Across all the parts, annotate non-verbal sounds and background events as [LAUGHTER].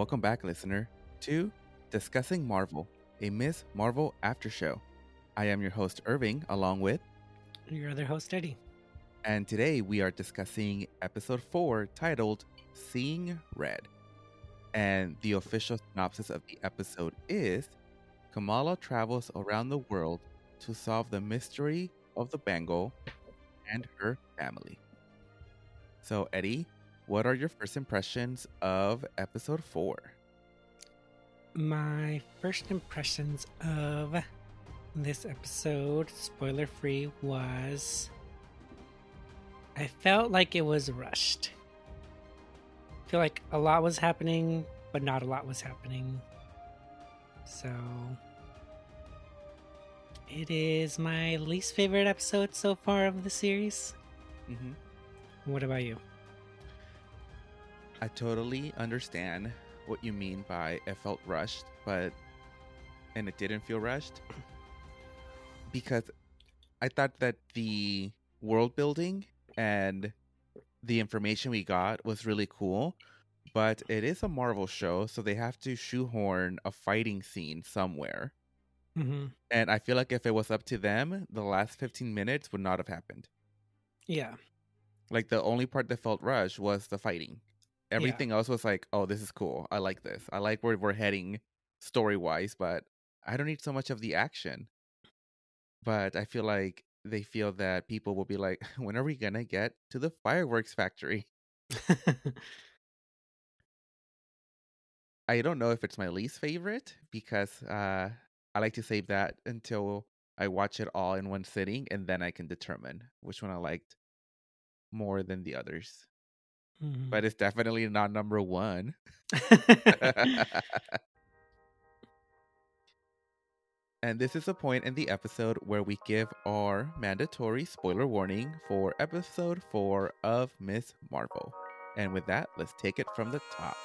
Welcome back, listener, to Discussing Marvel, a Ms. Marvel after show. I am your host, Irving, along with, Your other host, Eddie. and today we are discussing episode four titled Seeing Red. And the official synopsis of the episode is Kamala travels around the world to solve the mystery of the Bangle and her family. So, Eddie, what are your first impressions of episode four? My first impressions of this episode, spoiler free, was I felt like it was rushed. I feel like a lot was happening, but not a lot was happening. So it is my least favorite episode so far of the series. Mm-hmm. What about you? I totally understand what you mean by it felt rushed, but and it didn't feel rushed [CLEARS THROAT] because I thought that the world building and the information we got was really cool, but it is a Marvel show, so they have to shoehorn a fighting scene somewhere. Mm-hmm. And I feel like if it was up to them, the last 15 minutes would not have happened. Yeah. Like the only part that felt rushed was the fighting. Everything else was like, oh, this is cool. I like this. I like where we're heading story wise, but I don't need so much of the action. But I feel like they feel that people will be like, [LAUGHS] when are we going to get to the fireworks factory? [LAUGHS] I don't know if it's my least favorite because uh, I like to save that until I watch it all in one sitting and then I can determine which one I liked more than the others. Mhm. But it's definitely not number one. [LAUGHS] and this is a point in the episode where we give our mandatory spoiler warning for episode four of Ms. Marvel. And with that, let's take it from the top.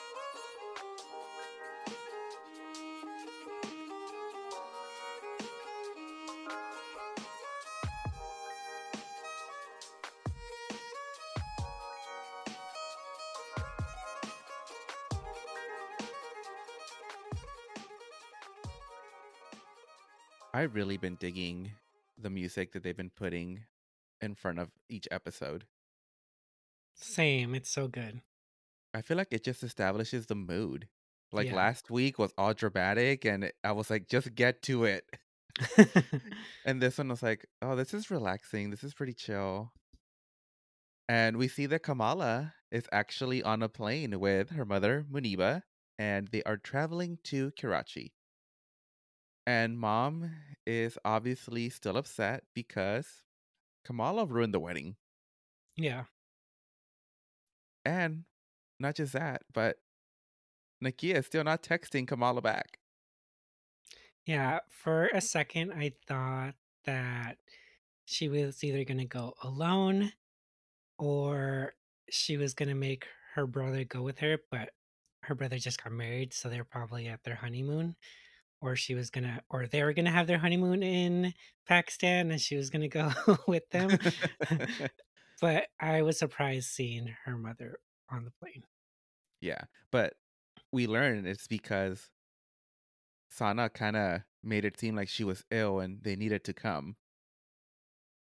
I've really been digging the music that they've been putting in front of each episode. Same. It's so good. I feel like it just establishes the mood. Like Yeah. last week was all dramatic, and I was like, just get to it. [LAUGHS] [LAUGHS] And this one was like, oh, this is relaxing. This is pretty chill. And we see that Kamala is actually on a plane with her mother, Muniba, and they are traveling to Karachi. And mom is obviously still upset because Kamala ruined the wedding. yeah. And not just that, but Nakia is still not texting Kamala back. Yeah, for a second, I thought that she was either going to go alone or she was going to make her brother go with her, but her brother just got married, so they're probably at their honeymoon. Or she was to, or they were going to have their honeymoon in Pakistan and she was going to go [LAUGHS] with them. [LAUGHS] but I was surprised seeing her mother on the plane. yeah. But we learned it's because Sana kind of made it seem like she was ill and they needed to come.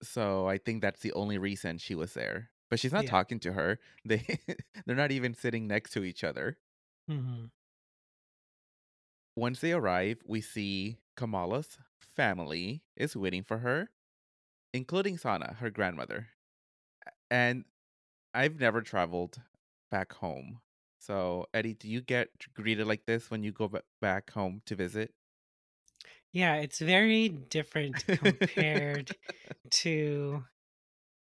So I think that's the only reason she was there. But she's not Yeah. talking to her. They [LAUGHS] they're not even sitting next to each other. hmm Once they arrive, we see Kamala's family is waiting for her, including Sana, her grandmother. And I've never traveled back home. So, Eddie, do you get greeted like this when you go back home to visit? Yeah, it's very different compared [LAUGHS] to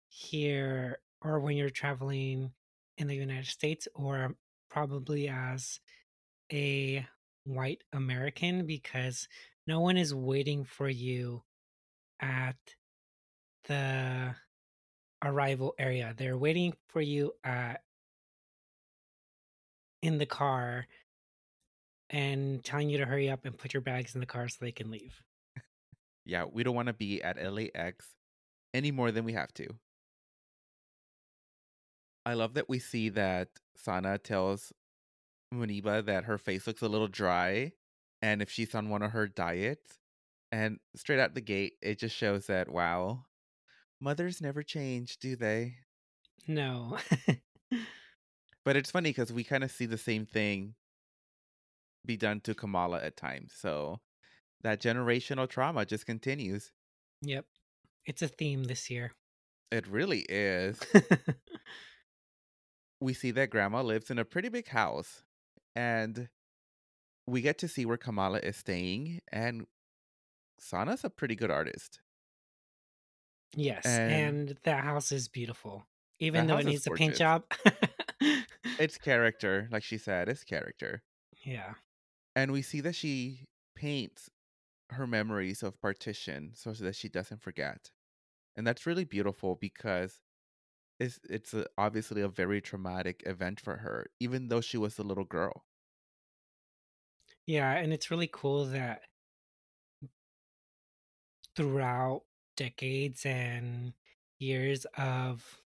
here or when you're traveling in the United States or probably as a white American because no one is waiting for you at the arrival area. They're waiting for you at in the car and telling you to hurry up and put your bags in the car so they can leave. yeah, we don't want to be at LAX any more than we have to. I love that we see that Sana tells Muniba that her face looks a little dry, and if she's on one of her diets, and straight out the gate, it just shows that wow, mothers never change, do they? No. But it's funny because we kind of see the same thing be done to Kamala at times. So that generational trauma just continues. yep. It's a theme this year. It really is. [LAUGHS] we see that grandma lives in a pretty big house and we get to see where Kamala is staying and Sana's a pretty good artist. yes, And and that house is beautiful. Even though it needs a paint job. [LAUGHS] It's character, like she said, it's character. yeah. And we see that she paints her memories of partition so that she doesn't forget. And that's really beautiful because it's it's a, obviously a very traumatic event for her even though she was a little girl. Yeah, and it's really cool that throughout decades and years of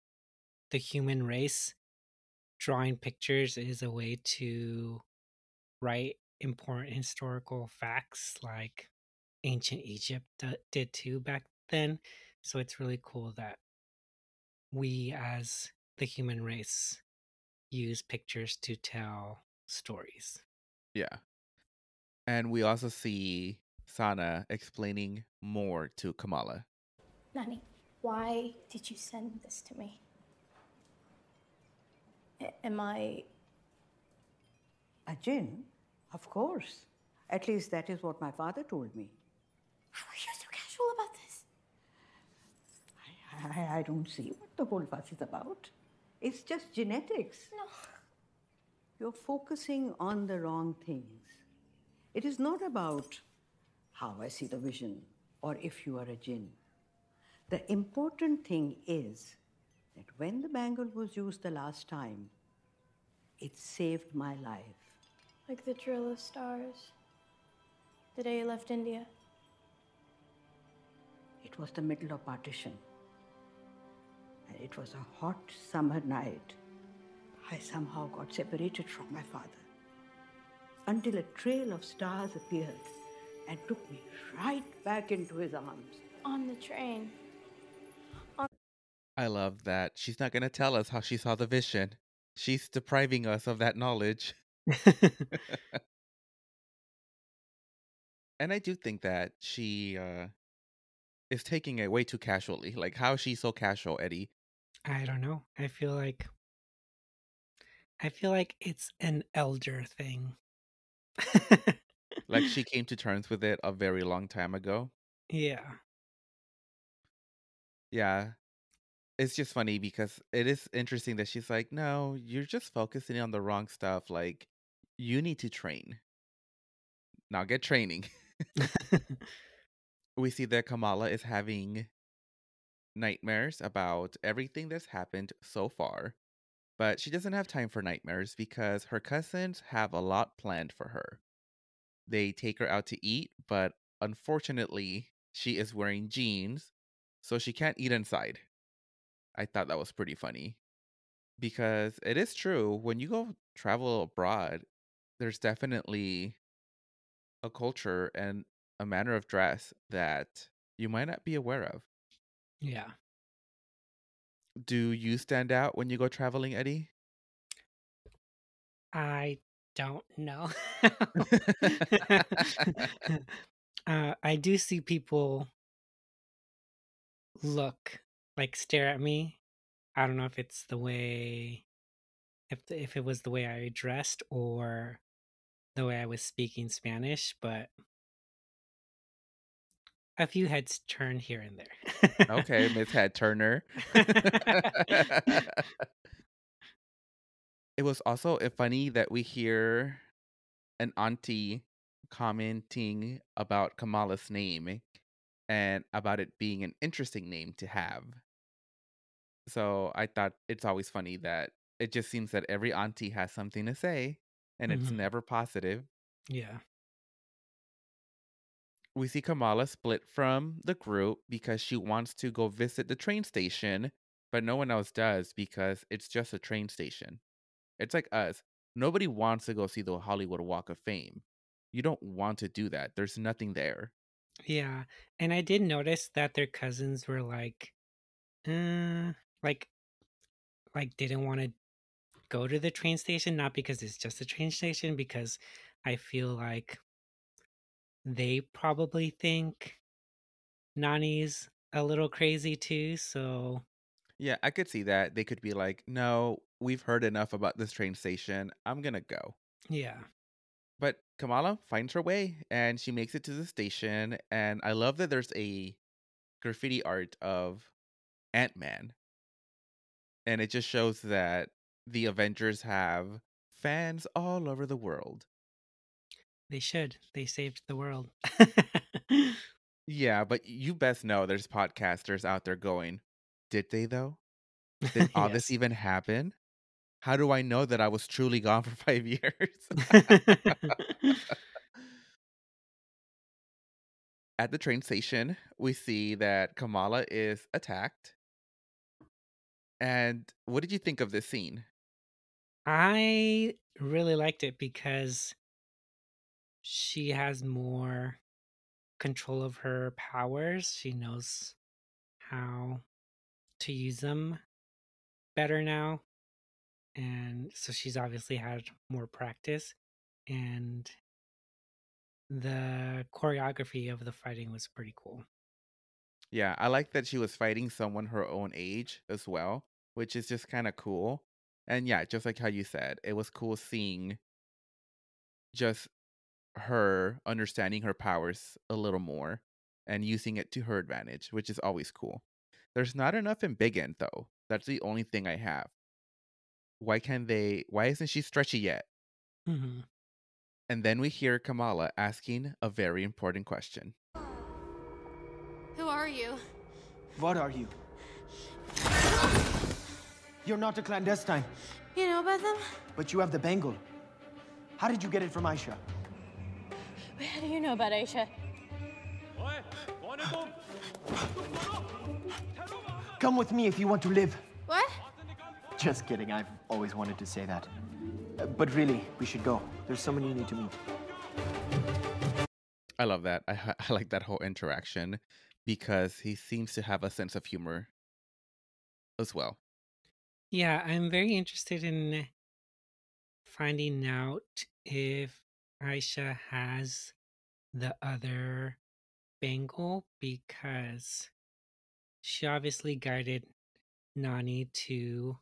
the human race, drawing pictures is a way to write important historical facts like ancient Egypt d- did too back then. So it's really cool that we as the human race use pictures to tell stories. Yeah. And we also see Sana explaining more to Kamala. Nani, why did you send this to me? A- am I. A jinn? Of course. At least that is what my father told me. How are you so casual about this? I, I, don't see what the whole fuss is about. It's just genetics. No. You're focusing on the wrong things. It is not about how I see the vision or if you are a jinn. The important thing is that when the bangle was used the last time, it saved my life. Like the drill of stars. The day you left India. It was the middle of partition. And it was a hot summer night. I somehow got separated from my father until a trail of stars appeared and took me right back into his arms. On the train. I love that. She's not going to tell us how she saw the vision. She's depriving us of that knowledge. [LAUGHS] And I do think that she uh is taking it way too casually. Like how is she so casual, Eddie? I don't know. I feel like I feel like it's an elder thing. Like she [LAUGHS] came to terms with it a very long time ago. yeah. Yeah. It's just funny because it is interesting that she's like, "No, you're just focusing on the wrong stuff. Like you need to train. Now get training." [LAUGHS] we see that Kamala is having nightmares about everything that's happened so far, but she doesn't have time for nightmares because her cousins have a lot planned for her. They take her out to eat, but unfortunately, she is wearing jeans, so she can't eat inside. I thought that was pretty funny because it is true when you go travel abroad, there's definitely a culture and a manner of dress that you might not be aware of. Yeah. Do you stand out when you go traveling, Eddie? I don't know. [LAUGHS] [LAUGHS] uh, I do see people look like stare at me. I don't know if it's the way, if the, if it was the way I dressed or the way I was speaking Spanish, but a few heads turn here and there. okay, Miss Head Turner. [LAUGHS] [LAUGHS] it was also uh, funny that we hear an auntie commenting about Kamala's name and about it being an interesting name to have. So I thought it's always funny that it just seems that every auntie has something to say and it's Mhm. never positive. yeah. We see Kamala split from the group because she wants to go visit the train station, but no one else does because it's just a train station. It's like us. Nobody wants to go see the Hollywood Walk of Fame. You don't want to do that. There's nothing there. Yeah. And I did notice that their cousins were like, uh, like, like didn't want to go to the train station, not because it's just a train station, because I feel like they probably think Nani's a little crazy too. So Yeah, I could see that. They could be like, no, we've heard enough about this train station. I'm going to go. yeah, But Kamala finds her way and she makes it to the station. And I love that there's a graffiti art of Ant Man. And it just shows that the Avengers have fans all over the world. They should. They saved the world. Yeah, but you best know there's podcasters out there going, did they though? Did [LAUGHS] all this even happen? How do I know that I was truly gone for [LAUGHS] five years? [LAUGHS] At the train station, we see that Kamala is attacked. And what did you think of this scene? I really liked it because she has more control of her powers. She knows how to use them better now. And so she's obviously had more practice. And the choreography of the fighting was pretty cool. Yeah, I like that she was fighting someone her own age as well, which is just kind of cool. And yeah, just like how you said, it was cool seeing just her understanding her powers a little more and using it to her advantage, which is always cool. There's not enough embiggen though. That's the only thing I have. Why can't they why isn't she stretchy yet? hmm And then we hear Kamala asking a very important question. Who are you? What are you? You're not a clandestine, You know about them? but you have the bangle. How did you get it from Aisha? Wait, How do you know about Aisha? Come with me if you want to live. What? Just kidding, I've always wanted to say that. Uh, but really, we should go. There's someone you need to meet. I love that. I, [LAUGHS] I like that whole interaction because he seems to have a sense of humor as well. Yeah, I'm very interested in finding out if Aisha has the other bangle because she obviously guided Nani to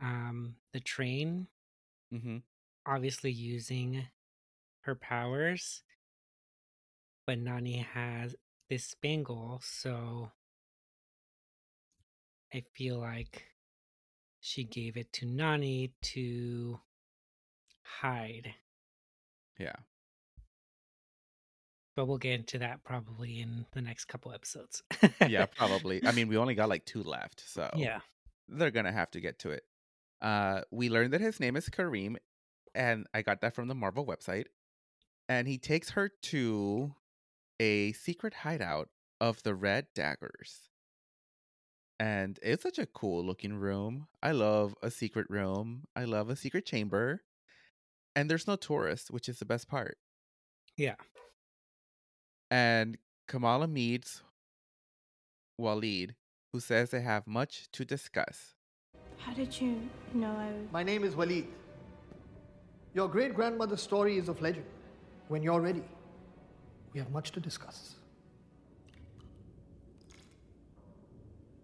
um the train, hmm obviously using her powers. But Nani has this bangle, so I feel like she gave it to Nani to hide. Yeah. But we'll get into that probably in the next couple episodes. Yeah, [LAUGHS] probably. I mean, we only got like two left, so yeah. they're gonna have to get to it. Uh, we learned that his name is Kareem, and I got that from the Marvel website. And he takes her to a secret hideout of the Red Daggers. And it's such a cool looking room. I love a secret room. I love a secret chamber. And there's no tourists, which is the best part. Yeah. And Kamala meets Waleed, who says they have much to discuss. How did you know I was. My name is Waleed. Your great grandmother's story is of legend. When you're ready, we have much to discuss.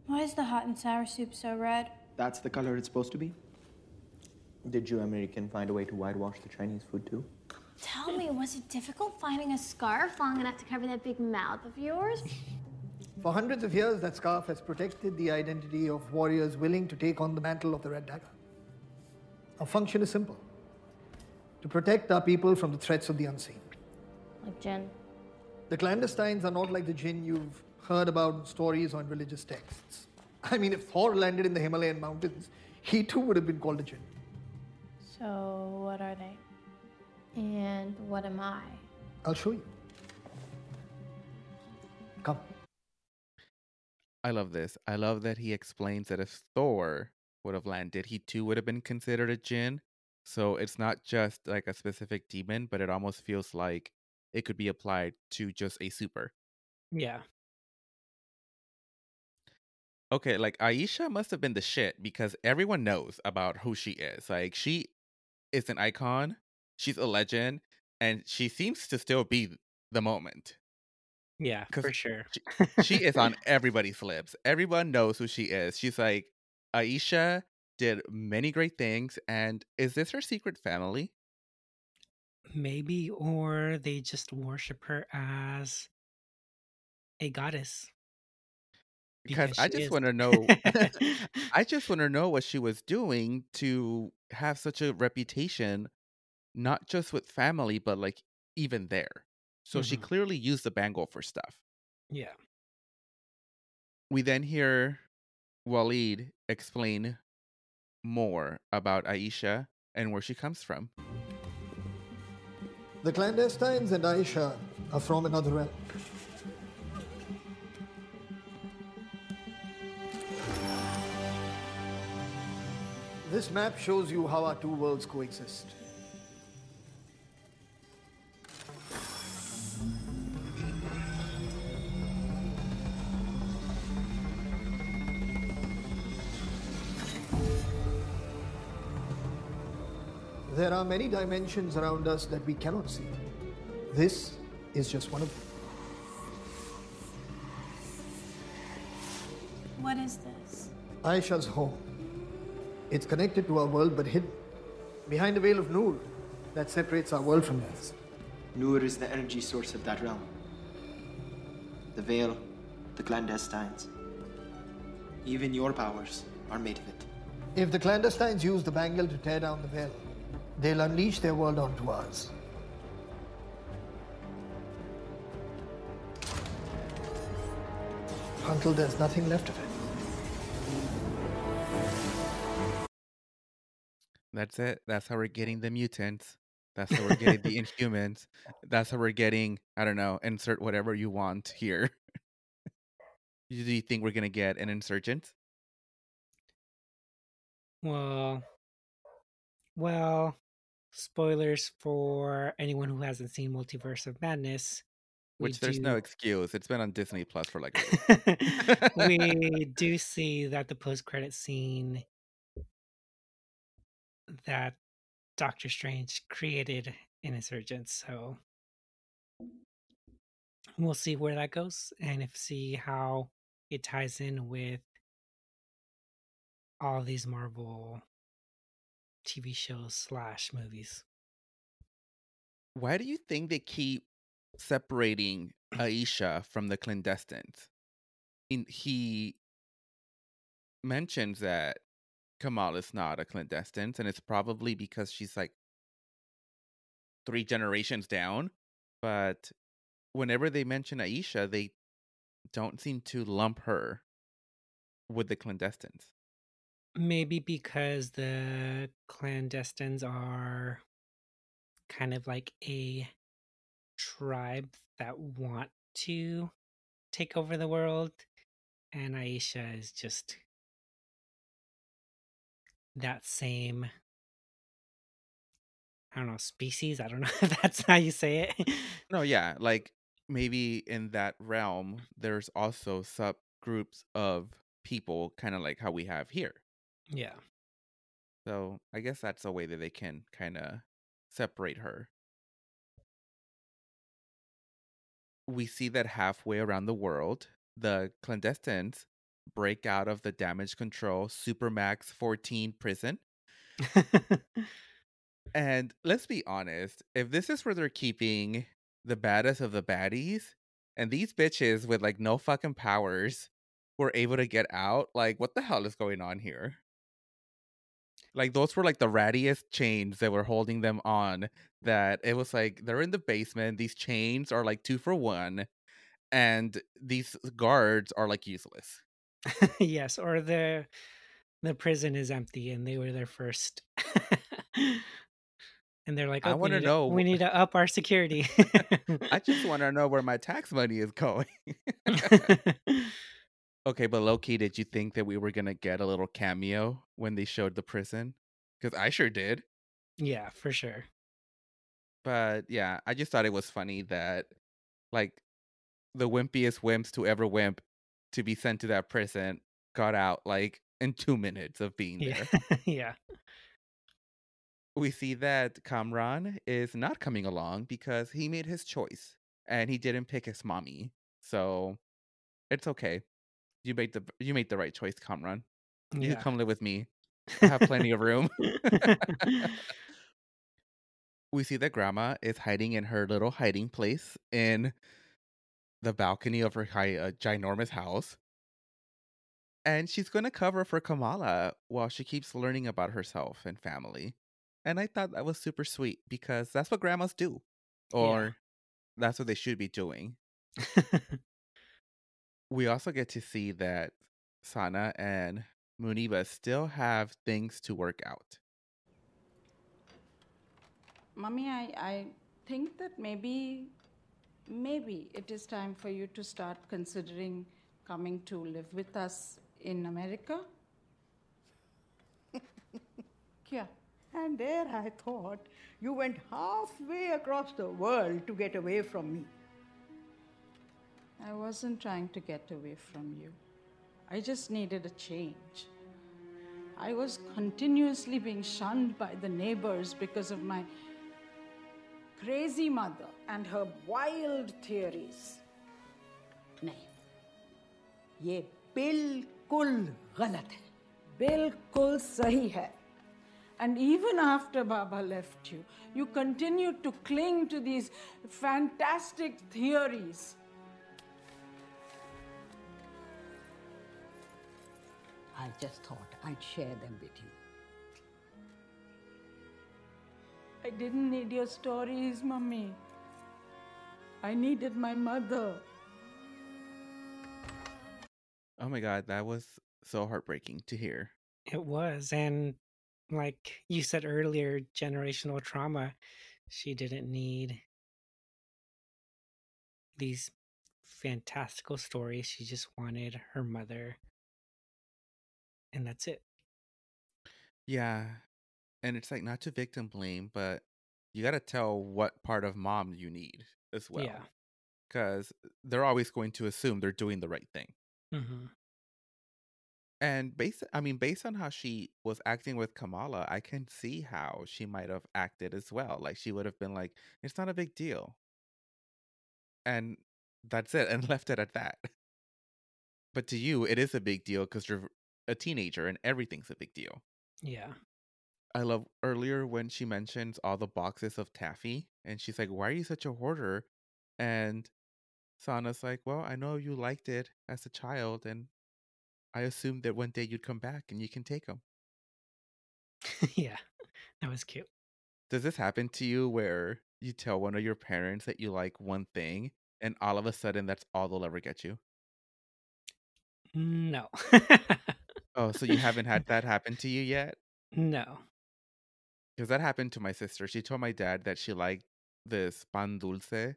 Why is the hot and sour soup so red? That's the color it's supposed to be? Did you American find a way to whitewash the Chinese food too? Tell me, was it difficult finding a scarf long enough to cover that big mouth of yours? For hundreds of years, that scarf has protected the identity of warriors willing to take on the mantle of the Red Dagger. Our function is simple to protect our people from the threats of the unseen. Like jinn. The clandestines are not like the jinn you've heard about in stories or in religious texts. I mean, if Thor landed in the Himalayan mountains, he too would have been called a jinn. So, what are they? And what am I? I'll show you. Come. I love this. I love that he explains that if Thor would have landed, he too would have been considered a jinn. So it's not just like a specific demon, but it almost feels like it could be applied to just a super. Yeah. Okay, like Aisha must have been the shit because everyone knows about who she is. Like she is an icon, she's a legend, and she seems to still be the moment. Yeah, for sure. She is on [LAUGHS] everybody's lips. Everyone knows who she is. She's like Aisha did many great things, and is this her secret family? Maybe, or they just worship her as a goddess. Because because I just want to [LAUGHS] know. I just want to know what she was doing to have such a reputation, not just with family, but like even there. So she Mhm. clearly used the bangle for stuff. yeah. We then hear Waleed explain more about Aisha and where she comes from. The clandestines and Aisha are from another realm. This map shows you how our two worlds coexist. There are many dimensions around us that we cannot see. This is just one of them. What is this? Aisha's home. It's connected to our world but hidden. Behind a veil of Noor that separates our world from theirs. Noor is the energy source of that realm. The veil, the clandestines. Even your powers are made of it. If the clandestines use the bangle to tear down the veil, they'll unleash their world onto ours. Until there's nothing left of it. That's it. That's how we're getting the mutants. That's how we're getting the [LAUGHS] inhumans. That's how we're getting, I don't know, insert whatever you want here. Do you think we're going to get an incursion? Well, well, spoilers for anyone who hasn't seen Multiverse of Madness. Which there's no excuse. It's been on Disney Plus for like [LAUGHS] we [LAUGHS] do see that the post-credit scene that Doctor Strange created an incursion, so we'll see where that goes and if see how it ties in with all these Marvel TV shows slash movies. Why do you think they keep separating Aisha from the clandestines? In, he mentions that Kamal is not a clandestine, and it's probably because she's like three generations down. But whenever they mention Aisha, they don't seem to lump her with the clandestines. Maybe because the clandestines are kind of like a tribe that want to take over the world, and Aisha is just that same. I don't know, species. I don't [LAUGHS] know if that's how you say it. No, yeah, like maybe in that realm, there's also subgroups of people, kind of like how we have here. yeah. So I guess that's a way that they can kind of separate her. We see that halfway around the world, the clandestines break out of the damage control Supermax 14 prison. And let's be honest, if this is where they're keeping the baddest of the baddies, and these bitches with like no fucking powers were able to get out, like what the hell is going on here? Like those were like the rattiest chains that were holding them on. That it was like they're in the basement. These chains are like two for one, and these guards are like useless. [LAUGHS] yes, or the the prison is empty and they were there first. [LAUGHS] and they're like, I "Oh, we wanna know we need to up our security." [LAUGHS] I just want to know where my tax money is going. Okay, but Loki, did you think that we were gonna get a little cameo when they showed the prison? Because I sure did. Yeah, for sure. But yeah, I just thought it was funny that like the wimpiest wimps to ever wimp to be sent to that prison got out like in two minutes of being Yeah. there. [LAUGHS] yeah. we see that Kamran is not coming along because he made his choice and he didn't pick his mommy. So it's okay. You made the you made the right choice, Kamran. You Yeah. can come live with me. I have plenty of room. [LAUGHS] [LAUGHS] we see that grandma is hiding in her little hiding place in the balcony of her high, uh, ginormous house. And she's going to cover for Kamala while she keeps learning about herself and family. And I thought that was super sweet because that's what grandmas do. Or that's what they should be doing. [LAUGHS] We also get to see that Sana and Muniba still have things to work out. Mummy, I, I think that maybe, maybe it is time for you to start considering coming to live with us in America. [LAUGHS] yeah. And there I thought you went halfway across the world to get away from me. I wasn't trying to get away from you. I just needed a change. I was continuously being shunned by the neighbors because of my crazy mother. And her wild theories. नहीं ये बिल्कुल गलत है बिल्कुल सही है And even after Baba left you, you continued to cling to these fantastic theories. I just thought I'd share them with you. I didn't need your stories, Mummy. I needed my mother. Oh my god, that was so heartbreaking to hear. It was. And like you said earlier, generational trauma, she didn't need these fantastical stories. She just wanted her mother. And that's it. Yeah. And it's like not to victim blame, but you got to tell what part of mom you need as well. Yeah. Because they're always going to assume they're doing the right thing. hmm And based, I mean, based on how she was acting with Kamala, I can see how she might have acted as well. Like she would have been like, "It's not a big deal," and that's it, and [LAUGHS] left it at that. But to you, it is a big deal because you're a teenager, and everything's a big deal. Yeah. I love earlier when she mentions all the boxes of taffy, and she's like, "Why are you such a hoarder?" And Sana's like, "Well, I know you liked it as a child, and I assumed that one day you'd come back and you can take them." [LAUGHS] yeah. That was cute. Does this happen to you where you tell one of your parents that you like one thing, and all of a sudden that's all they'll ever get you? No. Oh, so you haven't had [LAUGHS] that happen to you yet? no. Because that happened to my sister. She told my dad that she liked this pan dulce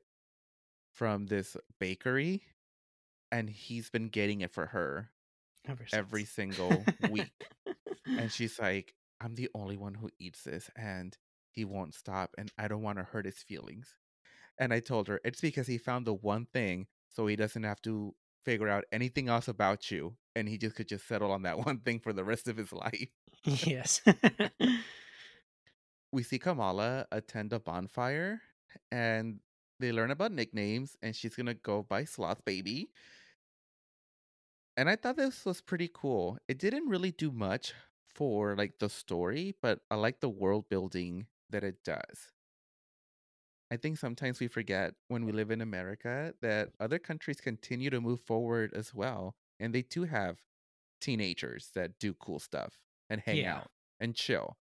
from this bakery, and he's been getting it for her Ever every single week. And [LAUGHS] she's like, I'm the only one who eats this, and he won't stop, and I don't want to hurt his feelings. And I told her, it's because he found the one thing, so he doesn't have to figure out anything else about you, and he just could just settle on that [LAUGHS] one thing for the rest of his life. yes. [LAUGHS] we see Kamala attend a bonfire and they learn about nicknames and she's gonna go by Sloth Baby. And I thought this was pretty cool. It didn't really do much for like the story, but I like the world building that it does. I think sometimes we forget when we live in America that other countries continue to move forward as well. And they too have teenagers that do cool stuff and hang Yeah. out and chill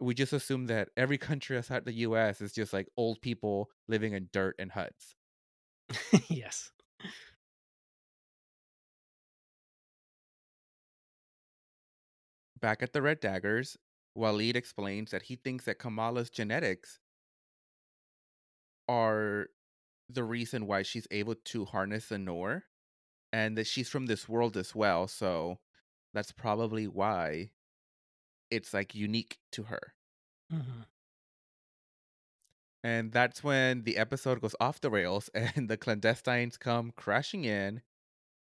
we just assume that every country outside the US is just like old people living in dirt and huts. [LAUGHS] yes. Back at the Red Daggers, Waleed explains that he thinks that Kamala's genetics are the reason why she's able to harness the Noor and that she's from this world as well, so that's probably why it's like unique to her. hmm And that's when the episode goes off the rails [LAUGHS] and the clandestines come crashing in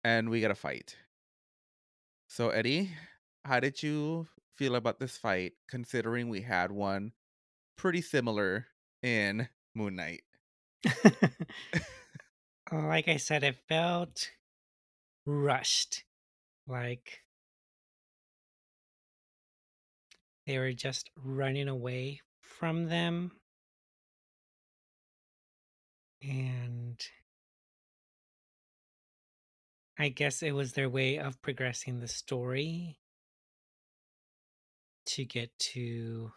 and we get a fight. So, Eddie, how did you feel about this fight considering we had one pretty similar in Moon Knight? [LAUGHS] like I said, it felt rushed. Like they were just running away from them. And I guess it was their way of progressing the story to get to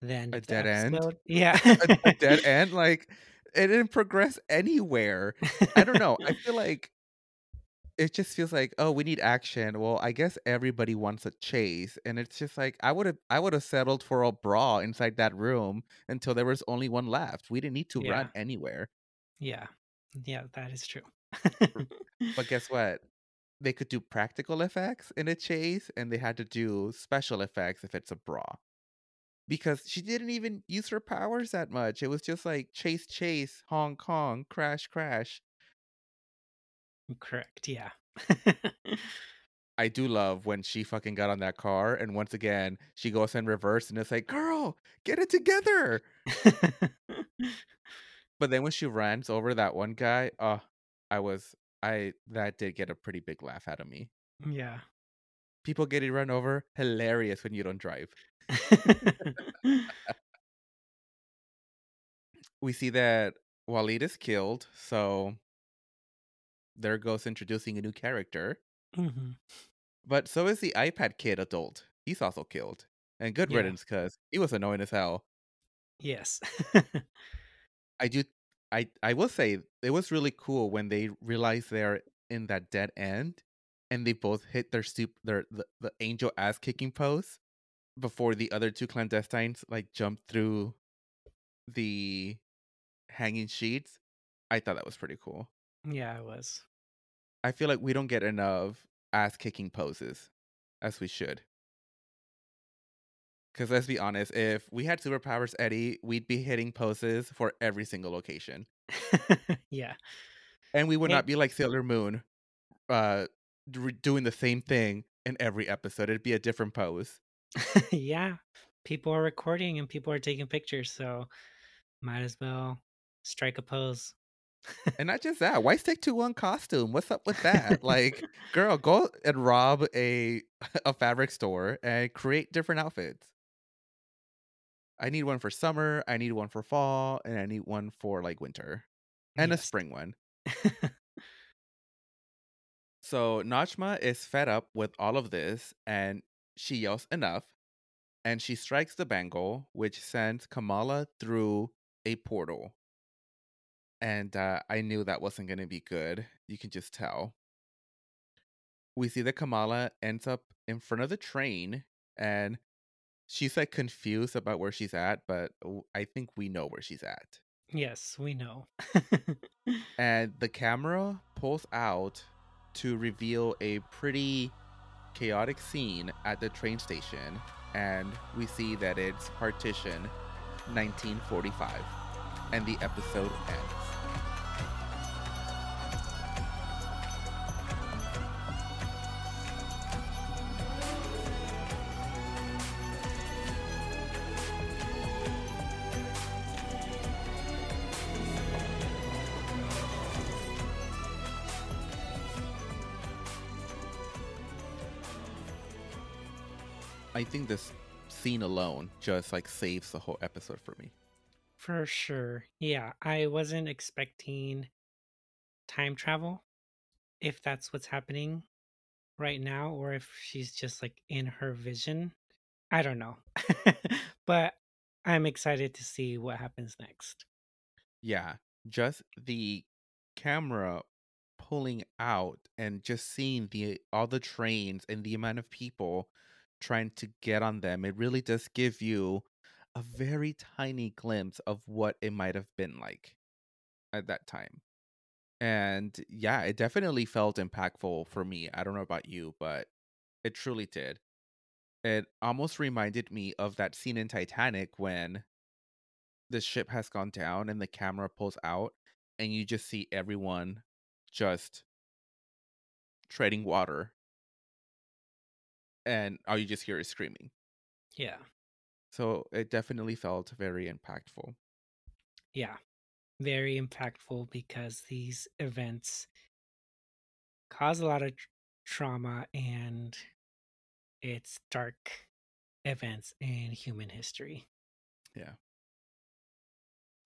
the end A dead end? Yeah. [LAUGHS] a, a dead [LAUGHS] end? Like, it didn't progress anywhere. I don't know. I feel like it just feels like, oh, we need action. Well, I guess everybody wants a chase, and it's just like I would have, I would have settled for a brawl inside that room until there was only one left. We didn't need to Yeah. run anywhere. Yeah. Yeah, that is true. [LAUGHS] But guess what? They could do practical effects in a chase, and they had to do special effects if it's a brawl. Because she didn't even use her powers that much. It was just like chase, chase, Hong Kong, crash, crash. Correct. Yeah. I do love when she fucking got on that car, and once again she goes in reverse, and it's like, "Girl, get it together." But then when she runs over that one guy, uh, I was, I that did get a pretty big laugh out of me. yeah. People getting run over, hilarious when you don't drive. [LAUGHS] We see that Waleed is killed, so there goes introducing a new character. hmm But so is the iPad kid adult. He's also killed. And good Yeah. riddance, because he was annoying as hell. Yes. I do I I will say it was really cool when they realized they're in that dead end and they both hit their soup their the, the angel ass kicking pose before the other two clandestines like jumped through the hanging sheets. I thought that was pretty cool. Yeah, I was. I feel like we don't get enough ass kicking poses as we should. Because let's be honest, if we had superpowers, Eddie, we'd be hitting poses for every single location. [LAUGHS] yeah. And we would Hey- not be like Sailor Moon, uh, doing the same thing in every episode. It'd be a different pose. [LAUGHS] yeah. People are recording and people are taking pictures, so might as well strike a pose. And not just that, why stick to one costume? What's up with that? like, [LAUGHS] girl, go and rob a [LAUGHS] a fabric store and create different outfits. I need one for summer, I need one for fall, and I need one for like winter. And a spring one. [LAUGHS] So Najma is fed up with all of this and she yells enough and she strikes the bangle, which sends Kamala through a portal. And uh, I knew that wasn't going to be good. You can just tell. We see that Kamala ends up in front of the train and she's like confused about where she's at, but I think we know where she's at. yes, we know. [LAUGHS] and the camera pulls out to reveal a pretty chaotic scene at the train station and we see that it's partition 1945 and the episode ends. I think this scene alone just like saves the whole episode for me For sure. Yeah, I wasn't expecting time travel if that's what's happening right now or if she's just like in her vision. I don't know. [LAUGHS] but I'm excited to see what happens next. yeah just the camera pulling out and just seeing the all the trains and the amount of people trying to get on them it really does give you a very tiny glimpse of what it might have been like at that time and yeah it definitely felt impactful for me i don't know about you but it truly did it almost reminded me of that scene in titanic when the ship has gone down and the camera pulls out and you just see everyone just treading water and all you just hear is screaming. Yeah. So it definitely felt very impactful. Yeah. Very impactful because these events cause a lot of tr- trauma and it's dark events in human history. Yeah.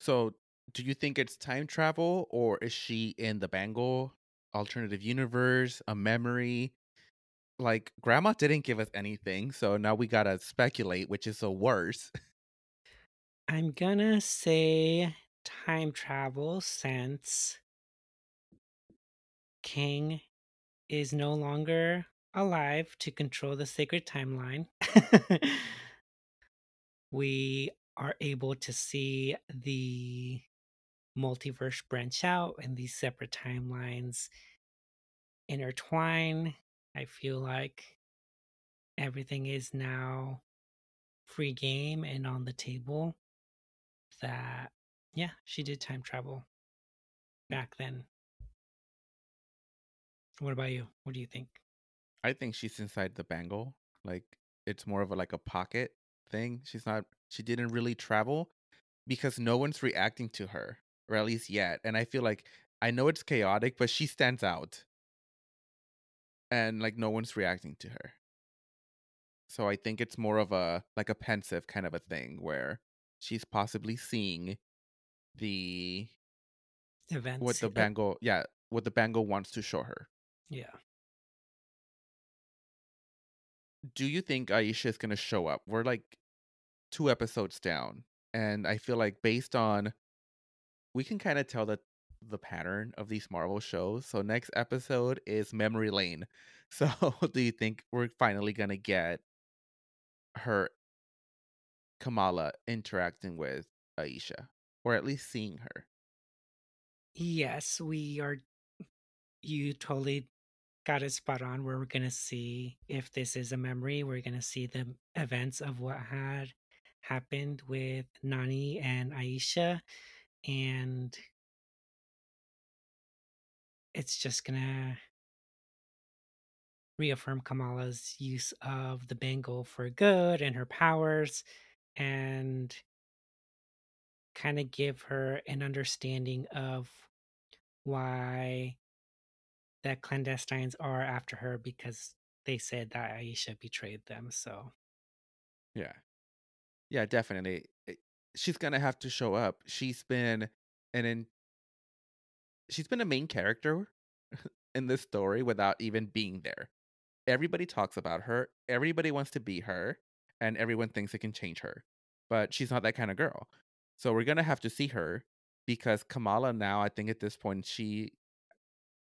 So do you think it's time travel or is she in the Bangle alternative universe, a memory? Like grandma didn't give us anything, so now we gotta speculate, which is the worst. [LAUGHS] I'm gonna say time travel since Kang is no longer alive to control the sacred timeline. [LAUGHS] we are able to see the multiverse branch out and these separate timelines intertwine. I feel like everything is now free game and on the table. That, yeah, she did time travel back then. What about you? What do you think? I think she's inside the bangle. Like it's more of a like a pocket thing. She's not she didn't really travel because no one's reacting to her, or at least yet. And I feel like I know it's chaotic, but she stands out. And like no one's reacting to her. So I think it's more of a like a pensieve kind of a thing where she's possibly seeing the Events. what the uh, bangle yeah, what the bangle wants to show her. yeah. do you think Aisha is going to show up? We're like two episodes down, and I feel like based on we can kind of tell that the pattern of these Marvel shows. So next episode is Memory Lane. [LAUGHS] So do you think we're finally to get her Kamala interacting with Aisha or at least seeing her? Yes, we are. You totally got it spot on. Where we're gonna see if this is a memory. We're gonna see the events of what had happened with Nani and Aisha, and it's just gonna reaffirm Kamala's use of the bangle for good and her powers, and kind of give her an understanding of why the clandestines are after her because they said that Aisha betrayed them. So Yeah. Yeah, definitely. Eh, she's going to have to show up. She's been an she's been a main character [LAUGHS] in this story without even being there. Everybody talks about her, everybody wants to be her, and everyone thinks it can change her. But she's not that kind of girl. So we're going to have to see her because Kamala now, I think at this point she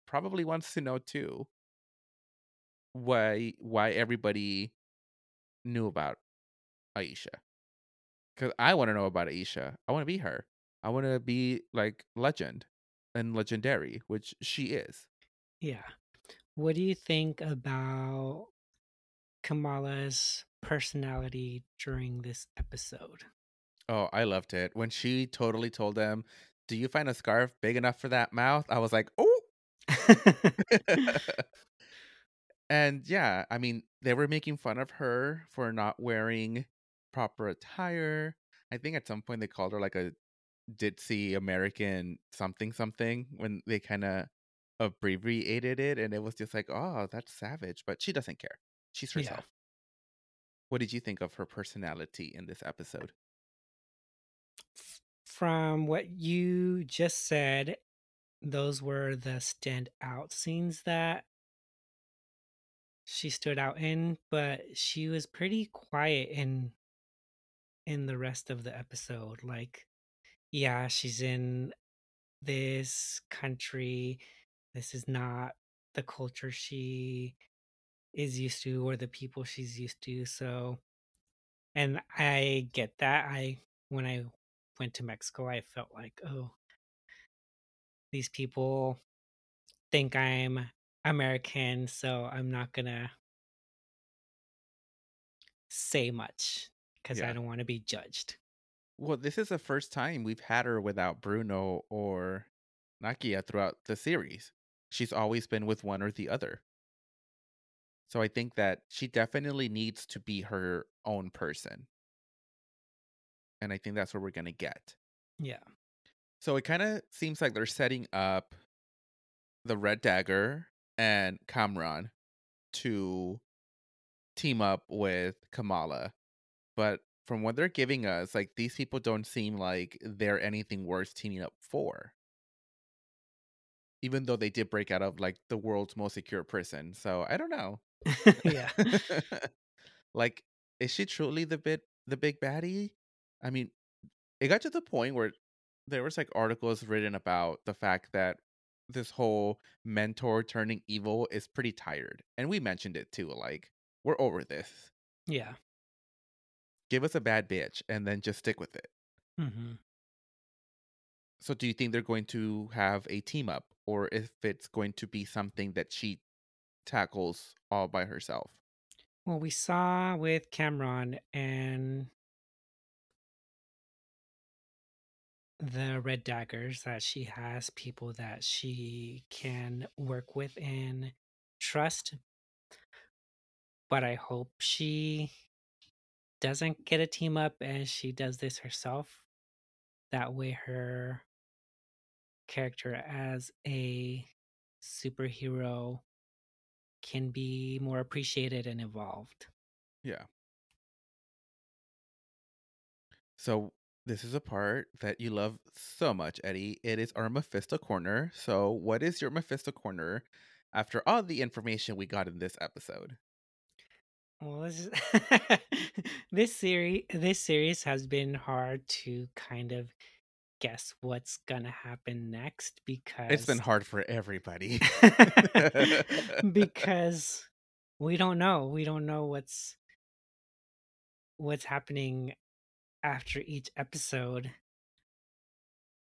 probably wants to know too why why everybody knew about Aisha. Cuz I want to know about Aisha. I want to be her. I want to be like legend and legendary, which she is. yeah. What do you think about Kamala's personality during this episode? Oh, I loved it. When she totally told them, "Do you find a scarf big enough for that mouth?" I was like, "Oh." [LAUGHS] and yeah, I mean, they were making fun of her for not wearing proper attire. I think at some point they called her like a ditzy American something something when they kind of abbreviated it, and it was just like, oh, that's savage. But she doesn't care. She's Yeah. herself. What did you think of her personality in this episode? From what you just said, those were the standout scenes that she stood out in, but she was pretty quiet in in the rest of the episode. Like, yeah, she's in this country. This is not the culture she is used to or the people she's used to. So, and I get that. I when I went to Mexico, I felt like, oh, these people think I'm American, so I'm not gonna say much because Yeah. I don't want to be judged. Well, this is the first time we've had her without Bruno or Nakia throughout the series. She's always been with one or the other. So I think that she definitely needs to be her own person. And I think that's what we're going to get. Yeah. So it kind of seems like they're setting up the Red Dagger and Kamran to team up with Kamala. But from what they're giving us, like these people don't seem like they're anything worth teaming up for. Even though they did break out of like the world's most secure prison. So I don't know. [LAUGHS] yeah. [LAUGHS] like, is she truly the bit the big baddie? I mean, it got to the point where there was like articles written about the fact that this whole mentor turning evil is pretty tired. And we mentioned it too. Like, we're over this. Yeah. Give us a bad bitch and then just stick with it. hmm So, do you think they're going to have a team up or if it's going to be something that she tackles all by herself? Well, we saw with Kamran and the Red Daggers that she has people that she can work with and trust. But I hope she doesn't get a team up and she does this herself. That way, her character as a superhero can be more appreciated and evolved. Yeah. So this is a part that you love so much, Eddie. It is our Mephisto corner. So what is your Mephisto corner after all the information we got in this episode? Well, this is [LAUGHS] this series this series has been hard to kind of guess what's gonna happen next because It's been hard for everybody. [LAUGHS] [LAUGHS] because we don't know. We don't know what's what's happening after each episode.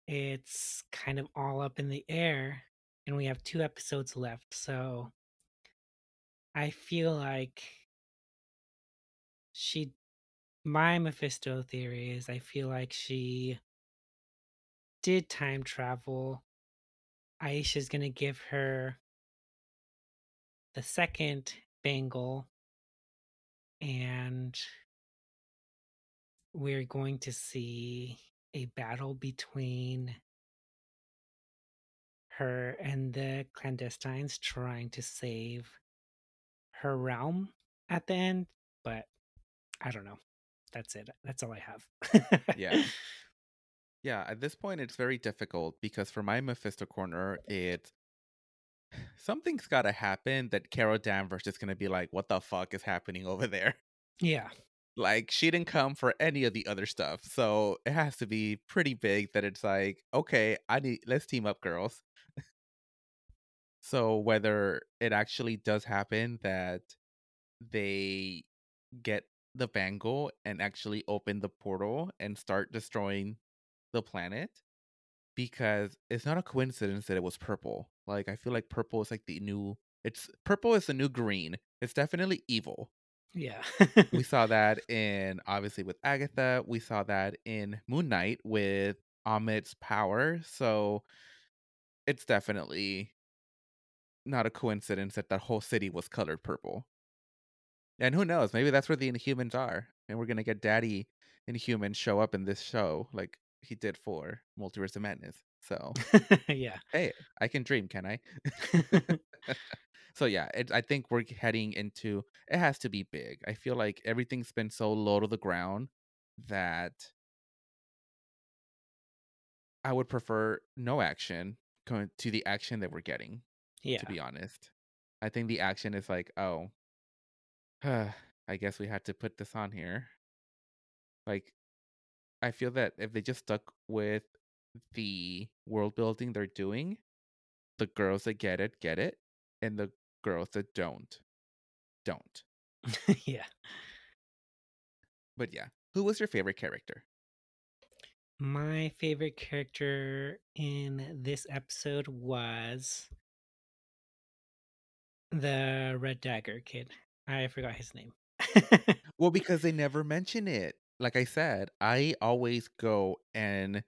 It's kind of all up in the air and we have two episodes left. So I feel like she my Mephisto theory is I feel like she did time travel. Aisha's gonna give her the second bangle, and we're going to see a battle between her and the clandestines trying to save her realm at the end, but I don't know. That's it. That's all I have. yeah. [LAUGHS] Yeah, at this point it's very difficult because for my Mephisto corner, it [SIGHS] something's got to happen that Carol Danvers is going to be like, "What the fuck is happening over there?" Yeah. Like she didn't come for any of the other stuff, so it has to be pretty big that it's like, okay, I need let's team up, girls. so whether it actually does happen that they get the bangle and actually open the portal and start destroying the planet because it's not a coincidence that it was purple. Like I feel like purple is like the new it's purple is the new green. It's definitely evil. Yeah. we saw [LAUGHS] that in obviously with Agatha. We saw that in Moon Knight with Ammit's power. So it's definitely not a coincidence that that whole city was colored purple. And who knows? Maybe that's where the Inhumans are, and we're gonna get Daddy Inhuman show up in this show, like he did for Multiverse of Madness. So [LAUGHS] yeah. hey, I can dream, can I? [LAUGHS] [LAUGHS] so yeah, it, I think we're heading into. It has to be big. I feel like everything's been so low to the ground that I would prefer no action going to the action that we're getting. Yeah. To be honest, I think the action is like, oh, I guess we had to put this on here. Like, I feel that if they just stuck with the world building they're doing, the girls that get it, get it, and the girls that don't, don't. [LAUGHS] yeah. But yeah, who was your favorite character? My favorite character in this episode was the Red Dagger kid. I forgot his name. well, [LAUGHS] because they never mention it. like I said, I always go and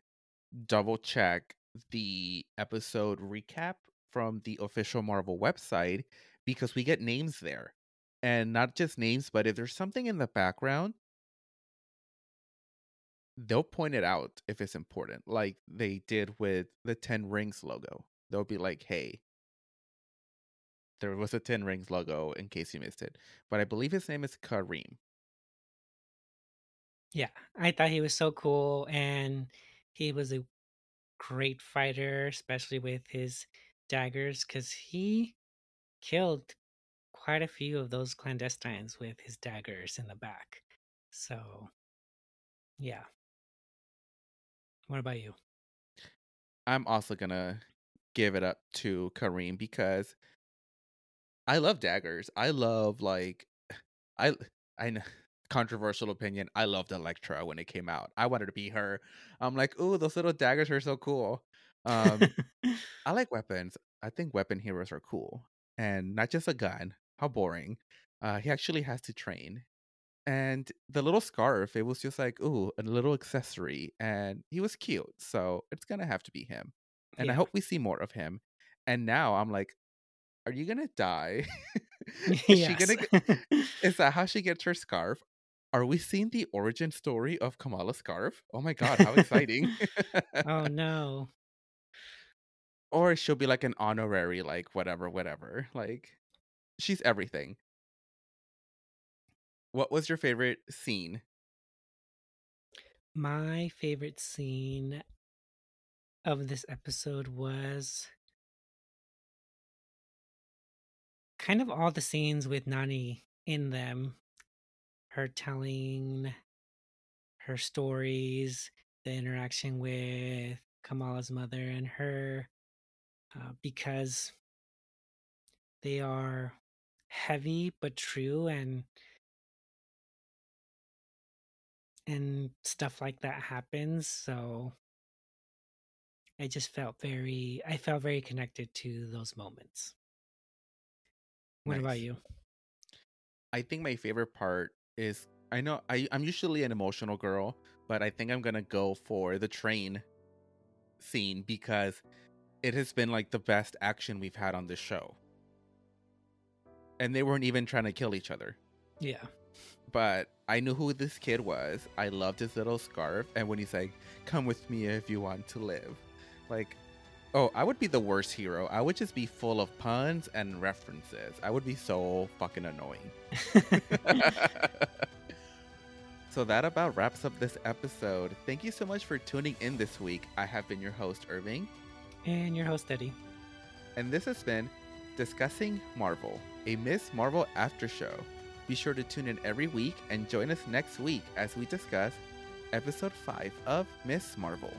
double check the episode recap from the official Marvel website because we get names there. And not just names, but if there's something in the background, they'll point it out if it's important, like they did with the 10 Rings logo. They'll be like, hey, there was a 10 Rings logo in case you missed it. But I believe his name is Kareem. Yeah, I thought he was so cool and he was a great fighter, especially with his daggers, because he killed quite a few of those clandestines with his daggers in the back. So, yeah. What about you? I'm also gonna give it up to Kareem because I love daggers. I love like [SIGHS] I I know [SIGHS] controversial opinion. I loved Elektra when it came out. I wanted to be her. I'm like, ooh, those little daggers are so cool. Um, [LAUGHS] I like weapons. I think weapon heroes are cool, and not just a gun. How boring. Uh, he actually has to train. And the little scarf, it was just like, ooh, a little accessory, and he was cute. So it's gonna have to be him. And I hope we see more of him. And now I'm like, are you gonna die? [LAUGHS] [LAUGHS] is she gonna? yes. Get, [LAUGHS] is that how she gets her scarf? Are we seeing the origin story of Kamala's scarf? Oh my god, how exciting! oh no. or she'll be like an honorary, like whatever, whatever. Like she's everything. What was your favorite scene? My favorite scene of this episode was kind of all the scenes with Nani in them. Her telling her stories, the interaction with Kamala's mother and her, uh, because they are heavy but true and and stuff like that happens so i just felt very i felt very connected to those moments what about you I think my favorite part is I know I, I'm usually an emotional girl, but I think I'm gonna go for the train scene because it has been like the best action we've had on this show. And they weren't even trying to kill each other. yeah But I knew who this kid was. I loved his little scarf. And when he's like, come with me if you want to live. Like, oh, I would be the worst hero. I would just be full of puns and references. I would be so fucking annoying. [LAUGHS] so that about wraps up this episode. Thank you so much for tuning in this week. I have been your host, Irving. and your host eddie And this has been Discussing Marvel, a Ms. Marvel after show. Be sure to tune in every week and join us next week as we discuss episode 5 of Ms. Marvel.